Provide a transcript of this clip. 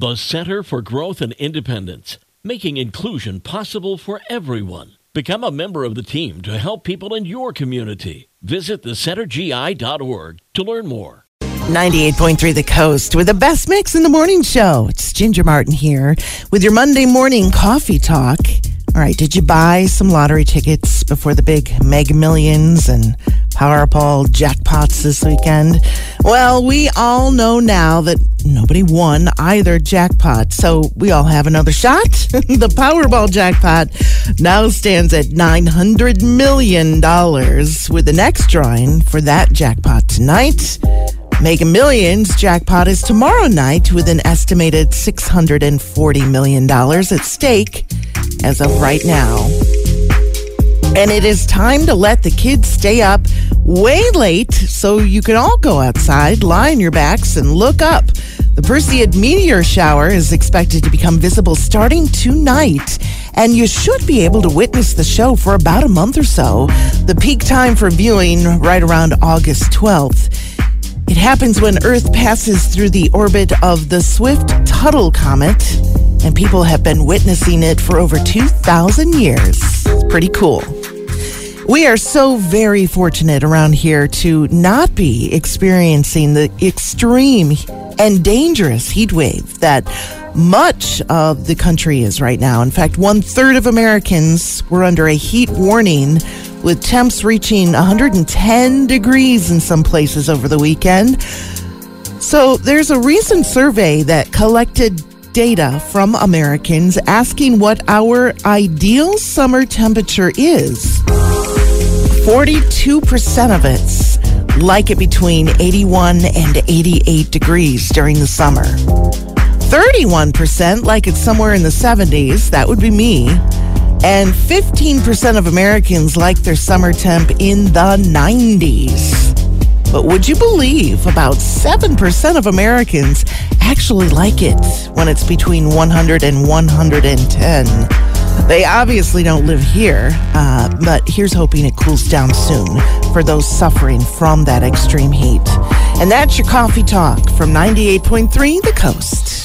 The Center for Growth and Independence, making inclusion possible for everyone. Become a member of the team to help people in your community. Visit thecentergi.org to learn more. 98.3 The Coast with the best mix in the morning show. It's Ginger Martin here with your Monday morning coffee talk. All right, did you buy some lottery tickets before the big Mega Millions and Powerball jackpots this weekend? Well, we all know now that nobody won either jackpot, so we all have another shot. the Powerball jackpot now stands at $900 million, with the next drawing for that jackpot tonight. Mega Millions jackpot is tomorrow night with an estimated $640 million at stake as of right now. And it is time to let the kids stay up way late so you can all go outside, lie on your backs, and look up. The Perseid meteor shower is expected to become visible starting tonight, and you should be able to witness the show for about a month or so. The peak time for viewing right around August 12th. It happens when Earth passes through the orbit of the Swift Tuttle comet, and people have been witnessing it for over 2,000 years. It's Pretty cool. We are so very fortunate around here to not be experiencing the extreme and dangerous heat wave that much of the country is right now. In fact, one third of Americans were under a heat warning with temps reaching 110 degrees in some places over the weekend. So there's a recent survey that collected data from Americans asking what our ideal summer temperature is. 42% of it's like it between 81 and 88 degrees during the summer. 31% like it's somewhere in the 70s. That would be me. And 15% of Americans like their summer temp in the 90s. But would you believe about 7% of Americans actually like it when it's between 100 and 110? They obviously don't live here, uh, but here's hoping it cools down soon for those suffering from that extreme heat. And that's your coffee talk from 98.3 The Coast.